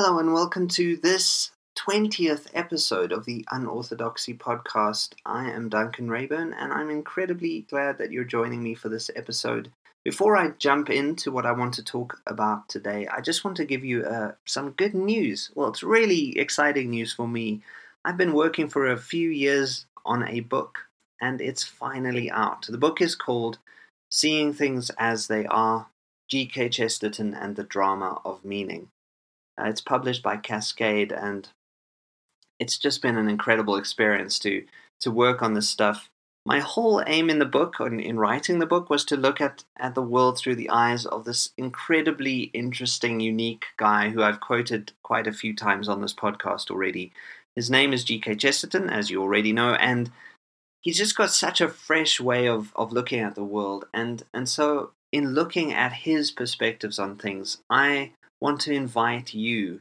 Hello, and welcome to this 20th episode of the Unorthodoxy podcast. I am Duncan Reyburn, and I'm incredibly glad that you're joining me for this episode. Before I jump into what I want to talk about today, I just want to give you uh, some good news. Well, it's really exciting news for me. I've been working for a few years on a book, and it's finally out. The book is called Seeing Things as They Are G.K. Chesterton and the Drama of Meaning. Uh, it's published by Cascade, and it's just been an incredible experience to to work on this stuff. My whole aim in the book, in, in writing the book, was to look at, at the world through the eyes of this incredibly interesting, unique guy who I've quoted quite a few times on this podcast already. His name is G.K. Chesterton, as you already know, and he's just got such a fresh way of, of looking at the world. And, and so, in looking at his perspectives on things, I want to invite you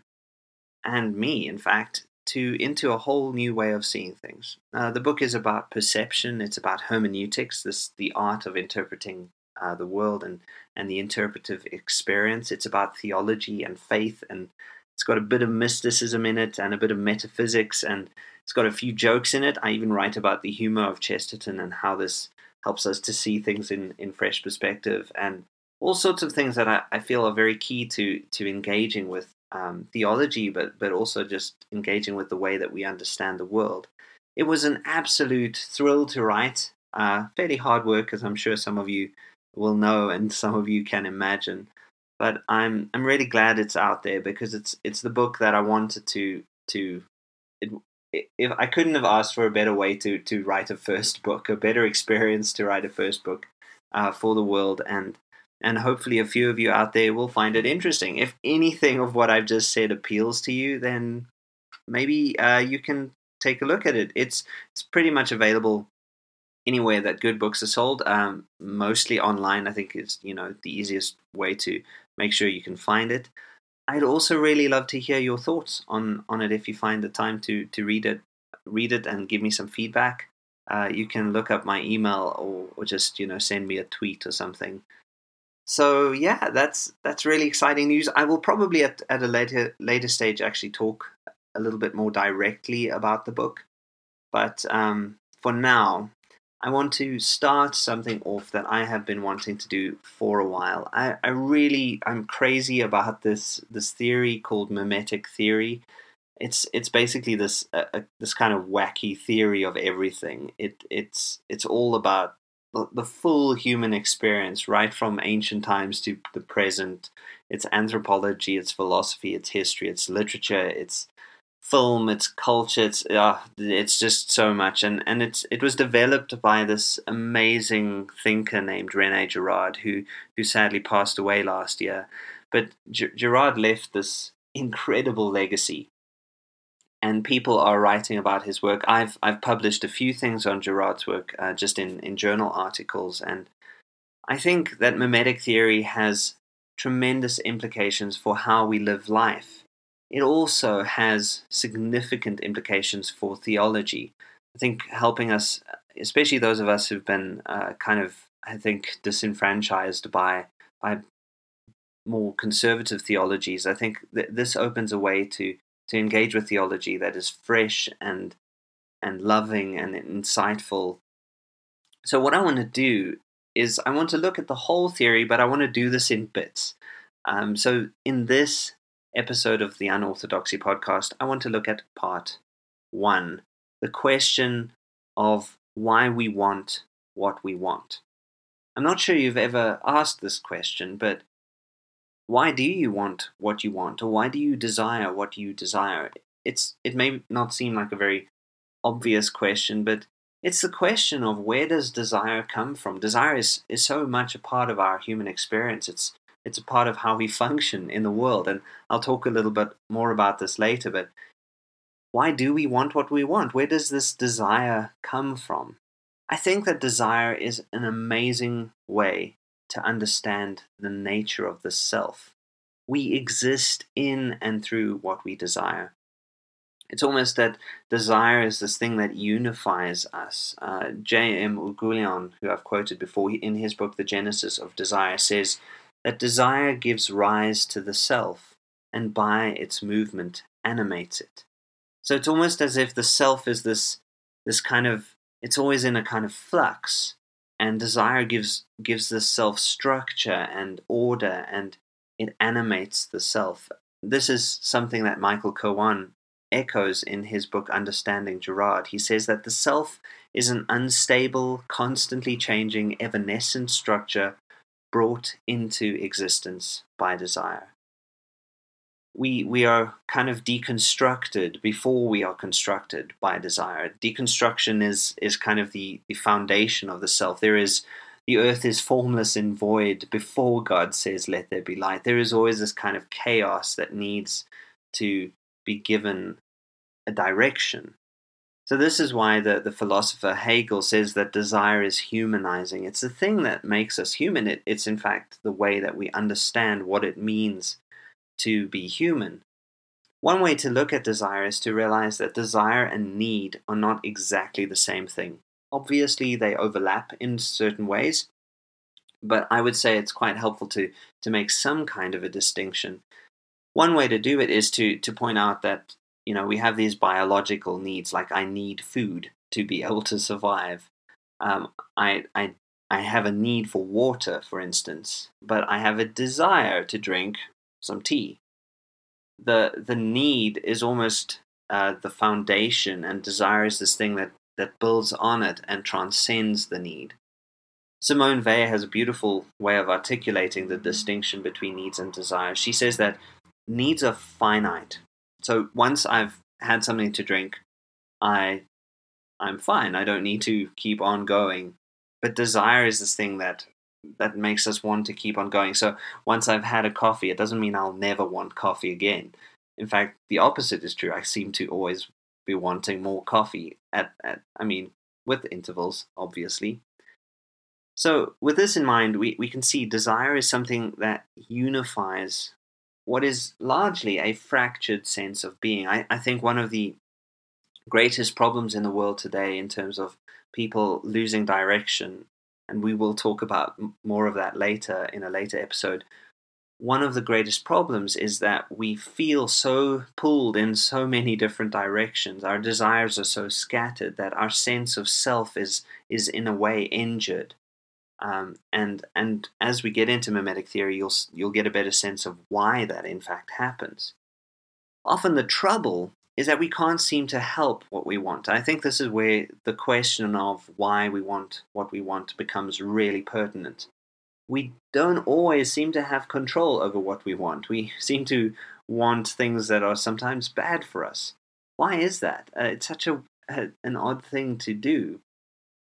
and me, in fact, to into a whole new way of seeing things. Uh, the book is about perception. It's about hermeneutics, this the art of interpreting uh, the world and and the interpretive experience. It's about theology and faith, and it's got a bit of mysticism in it and a bit of metaphysics, and it's got a few jokes in it. I even write about the humor of Chesterton and how this helps us to see things in in fresh perspective and all sorts of things that I, I feel are very key to to engaging with um, theology, but but also just engaging with the way that we understand the world. It was an absolute thrill to write. Uh, fairly hard work, as I'm sure some of you will know, and some of you can imagine. But I'm I'm really glad it's out there because it's it's the book that I wanted to to. It, if I couldn't have asked for a better way to to write a first book, a better experience to write a first book uh, for the world, and and hopefully a few of you out there will find it interesting. If anything of what I've just said appeals to you, then maybe uh, you can take a look at it. It's it's pretty much available anywhere that good books are sold. Um, mostly online, I think is you know the easiest way to make sure you can find it. I'd also really love to hear your thoughts on on it if you find the time to to read it, read it and give me some feedback. Uh, you can look up my email or, or just you know send me a tweet or something so yeah, that's that's really exciting news. I will probably at, at a later later stage actually talk a little bit more directly about the book, but um, for now, I want to start something off that I have been wanting to do for a while. I, I really I'm crazy about this this theory called mimetic theory. It's it's basically this uh, this kind of wacky theory of everything. It it's it's all about the, full human experience, right from ancient times to the present. It's anthropology, it's philosophy, it's history, it's literature, it's film, it's culture, it's uh, it's just so much, and and it's it was developed by this amazing thinker named Rene Girard, who who sadly passed away last year. But G- Girard left this incredible legacy and people are writing about his work. I've I've published a few things on Girard's work uh, just in, in journal articles, and I think that mimetic theory has tremendous implications for how we live life. It also has significant implications for theology. I think helping us, especially those of us who've been uh, kind of, I think, disenfranchised by by more conservative theologies. I think this opens a way to to engage with theology that is fresh and and loving and insightful. So what I want to do is I want to look at the whole theory, but I want to do this in bits. Um, so in this episode of the Unorthodoxy podcast, I want to look at part one, the question of why we want what we want. I'm not sure you've ever asked this question, but why do you want what you want or why do you desire what you desire? It's it may not seem like a very obvious question but it's the question of where does desire come from? Desire is, is so much a part of our human experience. It's it's a part of how we function in the world and i'll talk a little bit more about this later but why do we want what we want? Where does this desire come from? I think that desire is an amazing way to understand the nature of the self. We exist in and through what we desire. It's almost that desire is this thing that unifies us. Uh, J.M. Oughourlian, who I've quoted before in his book, The Genesis of Desire, says that desire gives rise to the self, and by its movement animates it. So it's almost as if the self is this this kind of it's always in a kind of flux and desire gives gives the self structure and order and it animates the self. This is something that Michael Kirwan echoes in his book Understanding Girard. He says that the self is an unstable, constantly changing, evanescent structure brought into existence by desire. We, we are kind of deconstructed before we are constructed by desire. Deconstruction is, is kind of the, the foundation of the self. There is the earth is formless and void before God says, Let there be light. There is always this kind of chaos that needs to be given a direction. So, this is why the, the philosopher Hegel says that desire is humanizing. It's the thing that makes us human. It, it's, in fact, the way that we understand what it means to be human. One way to look at desire is to realize that desire and need are not exactly the same thing. Obviously, they overlap in certain ways, but I would say it's quite helpful to, to make some kind of a distinction. One way to do it is to, to point out that you know, we have these biological needs, like I need food to be able to survive. Um, I, I, I have a need for water, for instance, but I have a desire to drink some tea. The, the need is almost uh, the foundation, and desire is this thing that, that builds on it and transcends the need. Simone Weil has a beautiful way of articulating the distinction between needs and desires. She says that needs are finite, so once I've had something to drink, I I'm fine. I don't need to keep on going. But desire is this thing that that makes us want to keep on going. So once I've had a coffee, it doesn't mean I'll never want coffee again. In fact, the opposite is true. I seem to always be wanting more coffee at, at I mean, with intervals, obviously. So with this in mind, we, we can see desire is something that unifies what is largely a fractured sense of being. I, I think one of the greatest problems in the world today, in terms of people losing direction, and we will talk about more of that later in a later episode. One of the greatest problems is that we feel so pulled in so many different directions. Our desires are so scattered that our sense of self is is in a way injured. Um, and and as we get into mimetic theory, you'll you'll get a better sense of why that in fact happens. Often the trouble is that we can't seem to help what we want. I think this is where the question of why we want what we want becomes really pertinent. We don't always seem to have control over what we want. We seem to want things that are sometimes bad for us. Why is that? Uh, it's such a, a an odd thing to do.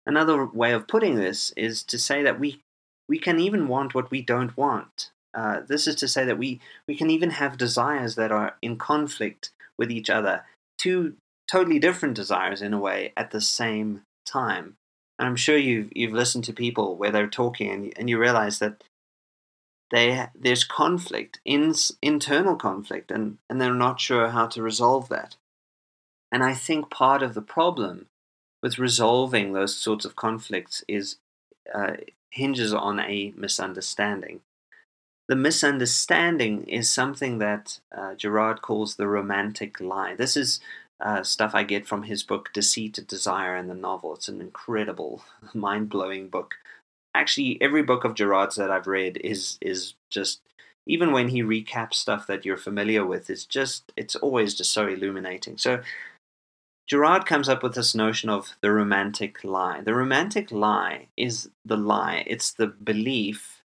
Another way of putting this is to say that we we can even want what we don't want. Uh, this is to say that we, we can even have desires that are in conflict with each other, two totally different desires in a way at the same time. And I'm sure you've you've listened to people where they're talking and, and you realize that they there's conflict, in, internal conflict, and, and they're not sure how to resolve that. And I think part of the problem with resolving those sorts of conflicts is uh, hinges on a misunderstanding. The misunderstanding is something that uh, Girard calls the romantic lie. This is uh, stuff I get from his book Deceit, Desire, and the Novel. It's an incredible, mind blowing book. Actually, every book of Girard's that I've read is is just even when he recaps stuff that you're familiar with, it's just it's always just so illuminating. So Girard comes up with this notion of the romantic lie. The romantic lie is the lie, it's the belief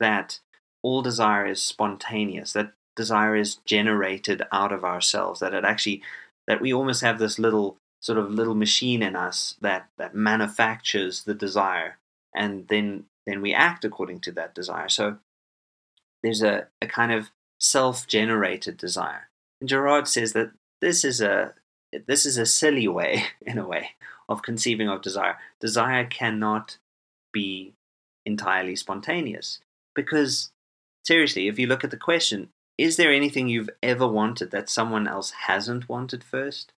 that all desire is spontaneous, that desire is generated out of ourselves, that it actually, that we almost have this little sort of little machine in us that, that manufactures the desire and then then we act according to that desire. So there's a, a kind of self generated desire. And Girard says that this is a this is a silly way, in a way, of conceiving of desire. Desire cannot be entirely spontaneous. Because, seriously, if you look at the question, is there anything you've ever wanted that someone else hasn't wanted first?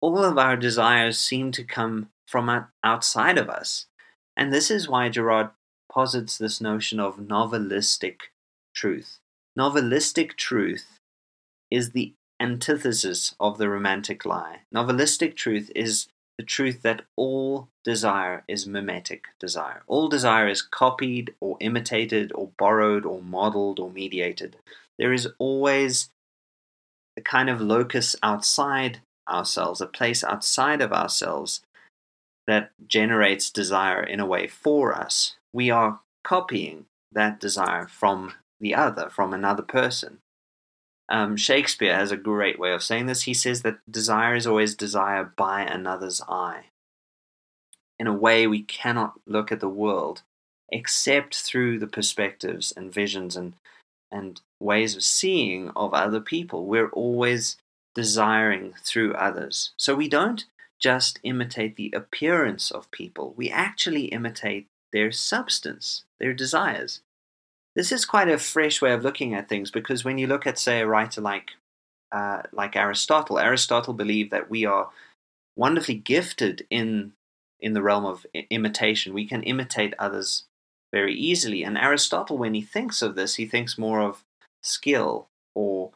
All of our desires seem to come from outside of us. And this is why Girard posits this notion of novelistic truth. Novelistic truth is the antithesis of the romantic lie. Novelistic truth is the truth that all desire is mimetic desire. All desire is copied or imitated or borrowed or modeled or mediated. There is always a kind of locus outside ourselves, a place outside of ourselves that generates desire in a way for us. We are copying that desire from the other, from another person. Um, Shakespeare has a great way of saying this. He says that desire is always desire by another's eye. In a way, we cannot look at the world except through the perspectives and visions and and ways of seeing of other people. We're always desiring through others. So we don't just imitate the appearance of people, we actually imitate their substance, their desires. This is quite a fresh way of looking at things because when you look at, say, a writer like uh, like Aristotle, Aristotle believed that we are wonderfully gifted in in the realm of imitation. We can imitate others very easily. And Aristotle, when he thinks of this, he thinks more of skill or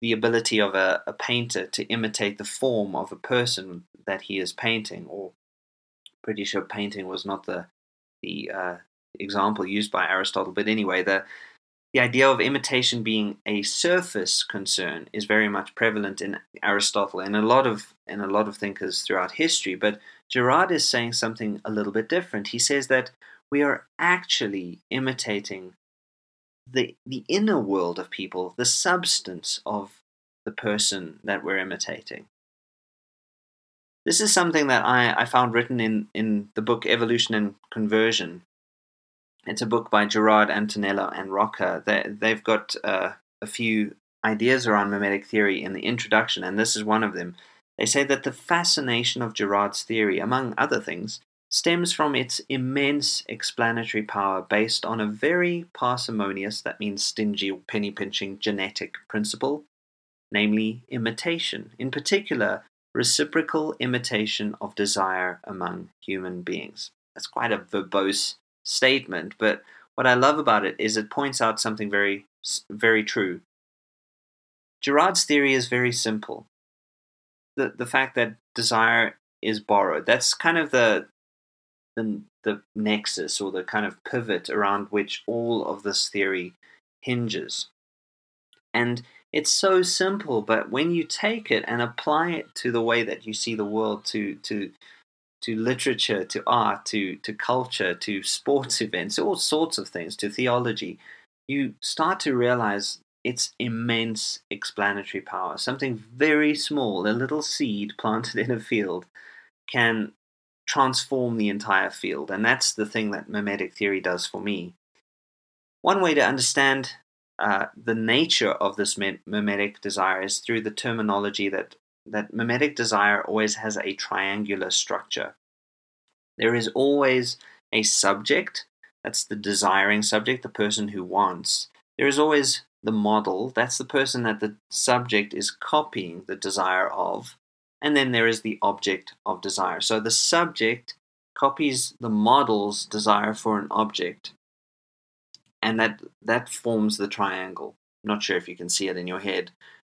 the ability of a, a painter to imitate the form of a person that he is painting. Or pretty sure painting was not the the uh, example used by Aristotle, but anyway, the the idea of imitation being a surface concern is very much prevalent in Aristotle and a lot of in a lot of thinkers throughout history. But Girard is saying something a little bit different. He says that we are actually imitating the the inner world of people, the substance of the person that we're imitating. This is something that I, I found written in, in the book Evolution and Conversion it's a book by Girard Antonello, and Rocha. They, they've got uh, a few ideas around mimetic theory in the introduction, and this is one of them. They say that the fascination of Girard's theory, among other things, stems from its immense explanatory power based on a very parsimonious, that means stingy penny pinching, genetic principle, namely imitation, in particular, reciprocal imitation of desire among human beings. That's quite a verbose statement, but what I love about it is it points out something very, very true. Girard's theory is very simple. The, the fact that desire is borrowed, that's kind of the, the, the nexus or the kind of pivot around which all of this theory hinges. And it's so simple, but when you take it and apply it to the way that you see the world, to, to to literature, to art, to, to culture, to sports events, all sorts of things, to theology, you start to realize its immense explanatory power. Something very small, a little seed planted in a field, can transform the entire field. And that's the thing that mimetic theory does for me. One way to understand uh, the nature of this mimetic desire is through the terminology that that mimetic desire always has a triangular structure. There is always a subject, that's the desiring subject, the person who wants. There is always the model, that's the person that the subject is copying the desire of. And then there is the object of desire. So the subject copies the model's desire for an object. And that, that forms the triangle. not sure if you can see it in your head.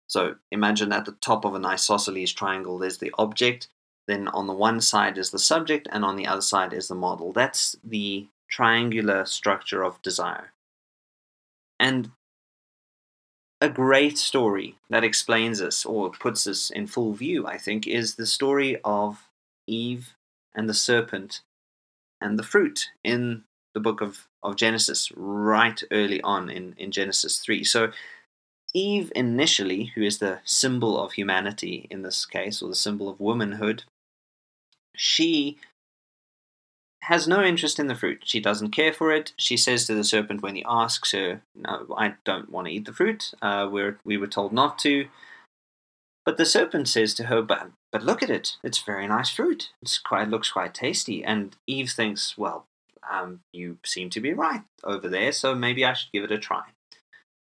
So imagine at the top of an isosceles triangle, there's the object, then on the one side is the subject, and on the other side is the model. That's the triangular structure of desire. And a great story that explains this or puts this in full view, I think, is the story of Eve and the serpent and the fruit in the book of, of Genesis, right early on in, in Genesis 3. So Eve initially, who is the symbol of humanity in this case, or the symbol of womanhood, she has no interest in the fruit. She doesn't care for it. She says to the serpent when he asks her, "No, I don't want to eat the fruit. Uh, we're, we were told not to." But the serpent says to her, "But but look at it. It's very nice fruit. It's quite looks quite tasty." And Eve thinks, "Well, um, you seem to be right over there, so maybe I should give it a try."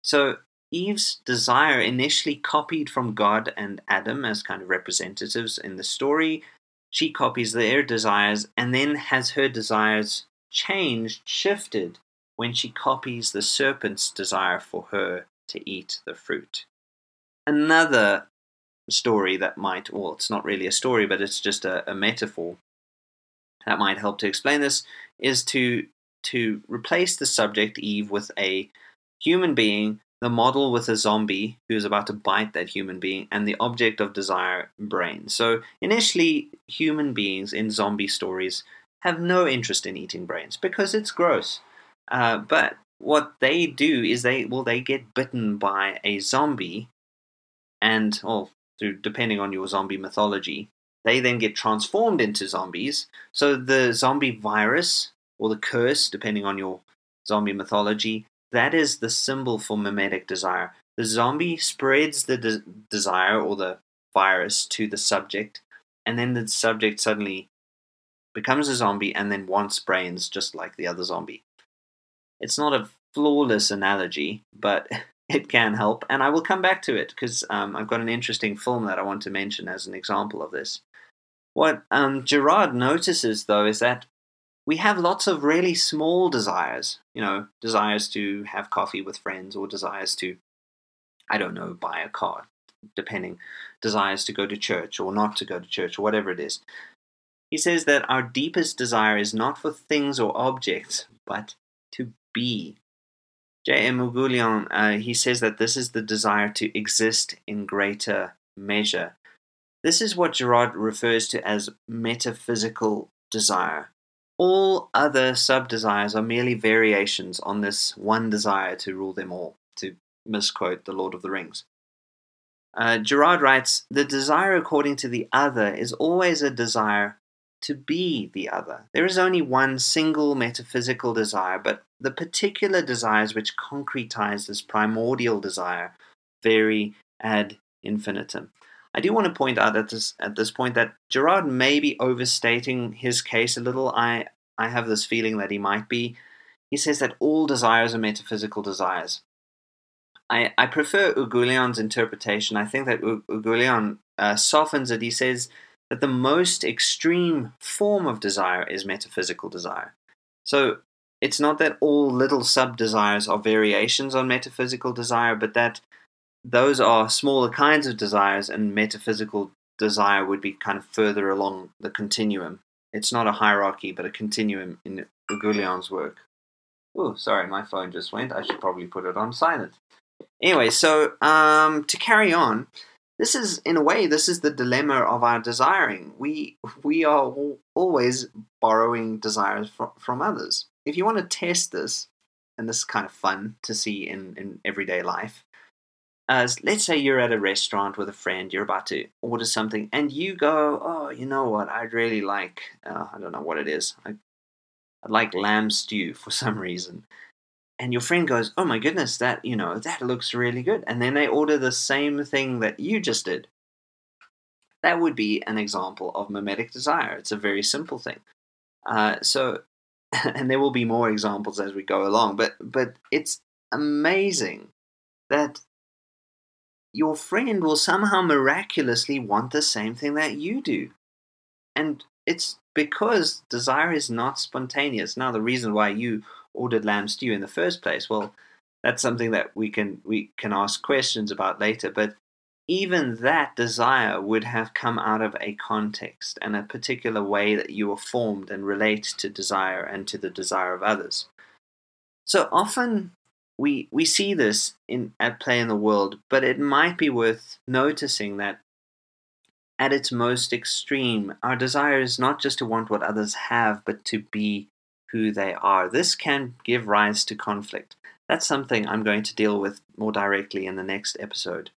So Eve's desire, initially copied from God and Adam as kind of representatives in the story, she copies their desires and then has her desires changed, shifted, when she copies the serpent's desire for her to eat the fruit. another story that might, well, it's not really a story, but it's just a, a metaphor that might help to explain this, is to to replace the subject Eve with a human being, the model with a zombie who's about to bite that human being, and the object of desire brain. So initially, human beings in zombie stories have no interest in eating brains because it's gross. Uh, but what they do is they well they get bitten by a zombie, and well through depending on your zombie mythology, they then get transformed into zombies. So the zombie virus or the curse, depending on your zombie mythology, that is the symbol for mimetic desire. The zombie spreads the de- desire or the virus to the subject, and then the subject suddenly becomes a zombie and then wants brains just like the other zombie. It's not a flawless analogy, but it can help, and I will come back to it because um, I've got an interesting film that I want to mention as an example of this. What um, Girard notices, though, is that we have lots of really small desires. You know, desires to have coffee with friends, or desires to, I don't know, buy a car, depending, desires to go to church or not to go to church, or whatever it is. He says that our deepest desire is not for things or objects, but to be. J.M. Oughourlian, uh, he says that this is the desire to exist in greater measure. This is what Girard refers to as metaphysical desire. All other sub desires are merely variations on this one desire to rule them all, to misquote The Lord of the Rings. Uh, Girard writes The desire according to the other is always a desire to be the other. There is only one single metaphysical desire, but the particular desires which concretize this primordial desire vary ad infinitum. I do want to point out at this at this point that Girard may be overstating his case a little. I I have this feeling that he might be. He says that all desires are metaphysical desires. I, I prefer Oughourlian's interpretation. I think that Oughourlian uh, softens it. He says that the most extreme form of desire is metaphysical desire. So it's not that all little sub desires are variations on metaphysical desire, but that those are smaller kinds of desires, and metaphysical desire would be kind of further along the continuum. It's not a hierarchy, but a continuum in Oughourlian's work. Oh, sorry, my phone just went. I should probably put it on silent. Anyway, so um, to carry on, this is, in a way, this is the dilemma of our desiring. We we are always borrowing desires from, from others. If you want to test this, and this is kind of fun to see in, in everyday life, as let's say you're at a restaurant with a friend, you're about to order something, and you go, "Oh, you know what? I'd really like uh, I don't know what it is. I, I'd like lamb stew for some reason." And your friend goes, "Oh my goodness, that you know that looks really good," and then they order the same thing that you just did. That would be an example of mimetic desire. It's a very simple thing. Uh, so, and there will be more examples as we go along, but but it's amazing that your friend will somehow miraculously want the same thing that you do. And it's because desire is not spontaneous. Now, the reason why you ordered lamb stew in the first place, well, that's something that we can we can ask questions about later. But even that desire would have come out of a context and a particular way that you were formed and relate to desire and to the desire of others. So often we we see this in at play in the world, but it might be worth noticing that at its most extreme, our desire is not just to want what others have, but to be who they are. This can give rise to conflict. That's something I'm going to deal with more directly in the next episode.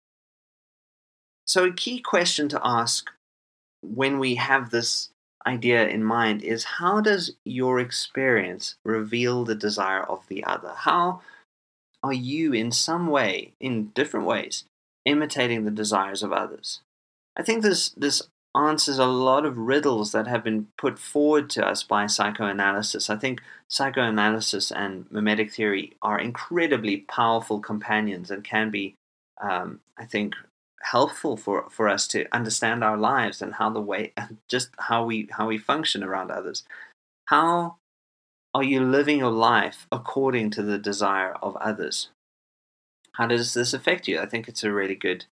So, a key question to ask when we have this idea in mind is how does your experience reveal the desire of the other? How are you in some way, in different ways, imitating the desires of others? I think this this answers a lot of riddles that have been put forward to us by psychoanalysis. I think psychoanalysis and mimetic theory are incredibly powerful companions and can be, um, I think, helpful for, for us to understand our lives and how the way and just how we how we function around others. How are you living your life according to the desire of others? How does this affect you? I think it's a really good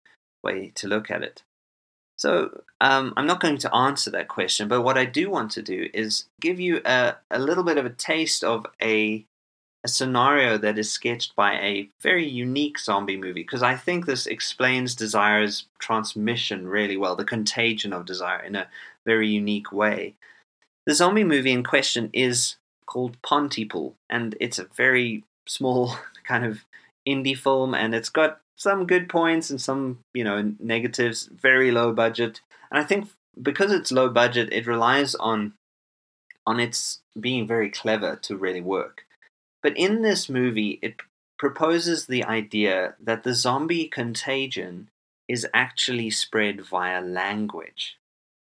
way to look at it. So um, I'm not going to answer that question, but what I do want to do is give you a, a little bit of a taste of a a scenario that is sketched by a very unique zombie movie because I think this explains desire's transmission really well, the contagion of desire in a very unique way. The zombie movie in question is called Pontypool, and it's a very small kind of indie film, and it's got some good points and some, you know, negatives, very low budget. And I think because it's low budget, it relies on on its being very clever to really work. But in this movie, it proposes the idea that the zombie contagion is actually spread via language.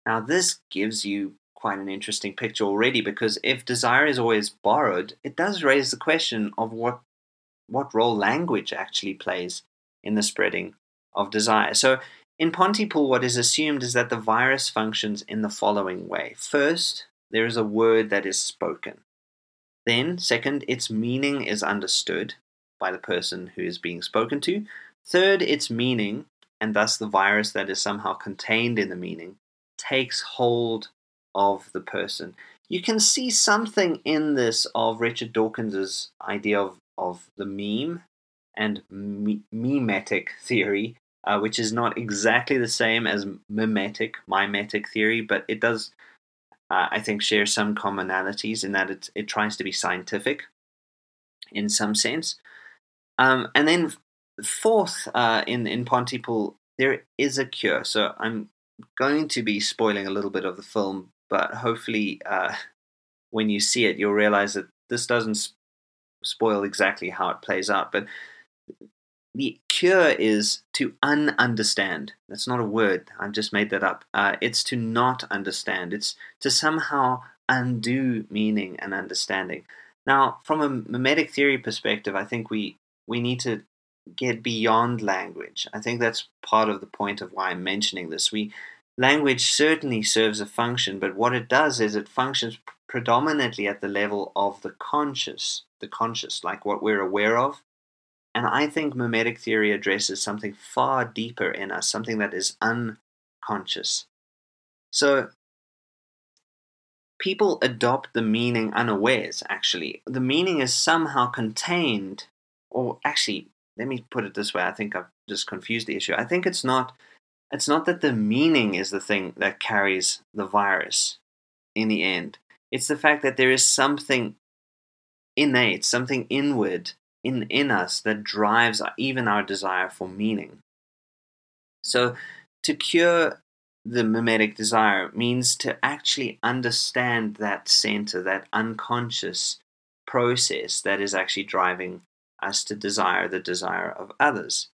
Now, this gives you quite an interesting picture already because if desire is always borrowed, it does raise the question of what what role language actually plays in the spreading of desire. So in Pontypool, what is assumed is that the virus functions in the following way. First, there is a word that is spoken. Then, second, its meaning is understood by the person who is being spoken to. Third, its meaning, and thus the virus that is somehow contained in the meaning, takes hold of the person. You can see something in this of Richard Dawkins's idea of, of the meme and mimetic theory, uh, which is not exactly the same as mimetic, mimetic theory, but it does uh, I think share some commonalities in that it it tries to be scientific in some sense. Um, and then fourth, uh, in in Pontypool, there is a cure. So I'm going to be spoiling a little bit of the film, but hopefully, uh, when you see it, you'll realize that this doesn't spoil exactly how it plays out. But the cure is to ununderstand. That's not a word. I've just made that up. Uh, it's to not understand. It's to somehow undo meaning and understanding. Now, from a mimetic theory perspective, I think we we need to get beyond language. I think that's part of the point of why I'm mentioning this. We language certainly serves a function, but what it does is it functions predominantly at the level of the conscious, the conscious, like what we're aware of and I think mimetic theory addresses something far deeper in us, something that is unconscious. So people adopt the meaning unawares, actually. The meaning is somehow contained, or actually, let me put it this way, I think I've just confused the issue. I think it's not it's not that the meaning is the thing that carries the virus in the end. It's the fact that there is something innate, something inward in, in us that drives even our desire for meaning. So, to cure the mimetic desire means to actually understand that center, that unconscious process that is actually driving us to desire the desire of others.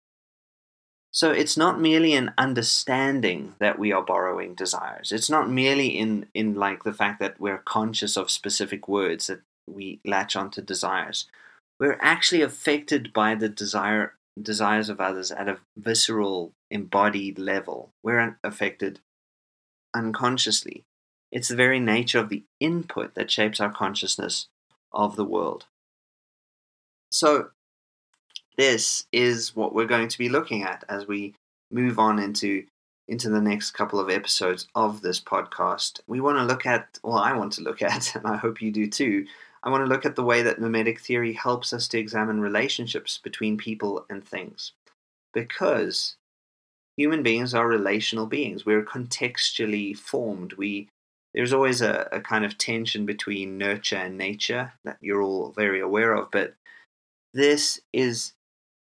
So it's not merely an understanding that we are borrowing desires. It's not merely in, in like the fact that we're conscious of specific words that we latch onto desires. We're actually affected by the desire desires of others at a visceral embodied level. We're affected unconsciously. It's the very nature of the input that shapes our consciousness of the world. So this is what we're going to be looking at as we move on into into the next couple of episodes of this podcast we want to look at well i want to look at and i hope you do too I want to look at the way that mimetic theory helps us to examine relationships between people and things. Because human beings are relational beings, we're contextually formed. We there's always a, a kind of tension between nurture and nature that you're all very aware of, but this is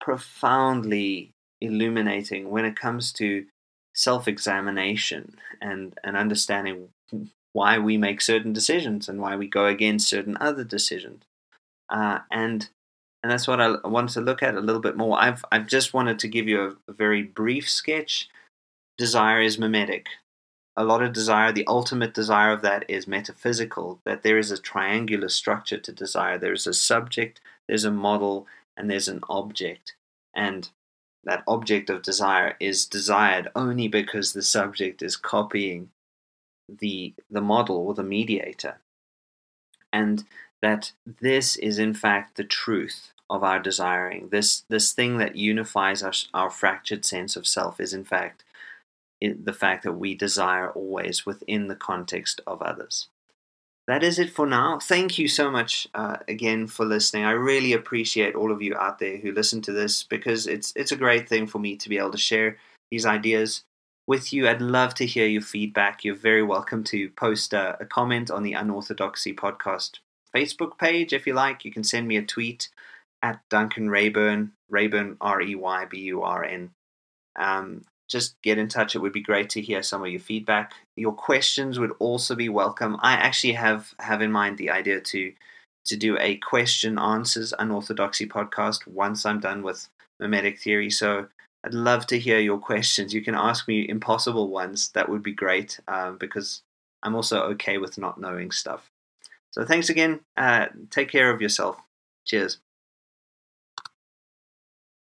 profoundly illuminating when it comes to self examination and, and understanding why we make certain decisions and why we go against certain other decisions. Uh, and and that's what I wanted to look at a little bit more. I've I've just wanted to give you a, a very brief sketch. Desire is mimetic. A lot of desire, the ultimate desire of that is metaphysical, that there is a triangular structure to desire. There's a subject, there's a model, and there's an object. And that object of desire is desired only because the subject is copying the the model or the mediator and that this is in fact the truth of our desiring. This this thing that unifies our our fractured sense of self is in fact the fact that we desire always within the context of others. That is it for now. Thank you so much uh, again for listening. I really appreciate all of you out there who listen to this because it's it's a great thing for me to be able to share these ideas with you. I'd love to hear your feedback. You're very welcome to post a, a comment on the Unorthodoxy Podcast Facebook page if you like. You can send me a tweet at Duncan Reyburn, Reyburn R E Y B U R N. Um, just get in touch. It would be great to hear some of your feedback. Your questions would also be welcome. I actually have have in mind the idea to to do a question answers unorthodoxy podcast once I'm done with mimetic theory. So I'd love to hear your questions. You can ask me impossible ones. That would be great um, because I'm also okay with not knowing stuff. So thanks again. Uh, take care of yourself. Cheers.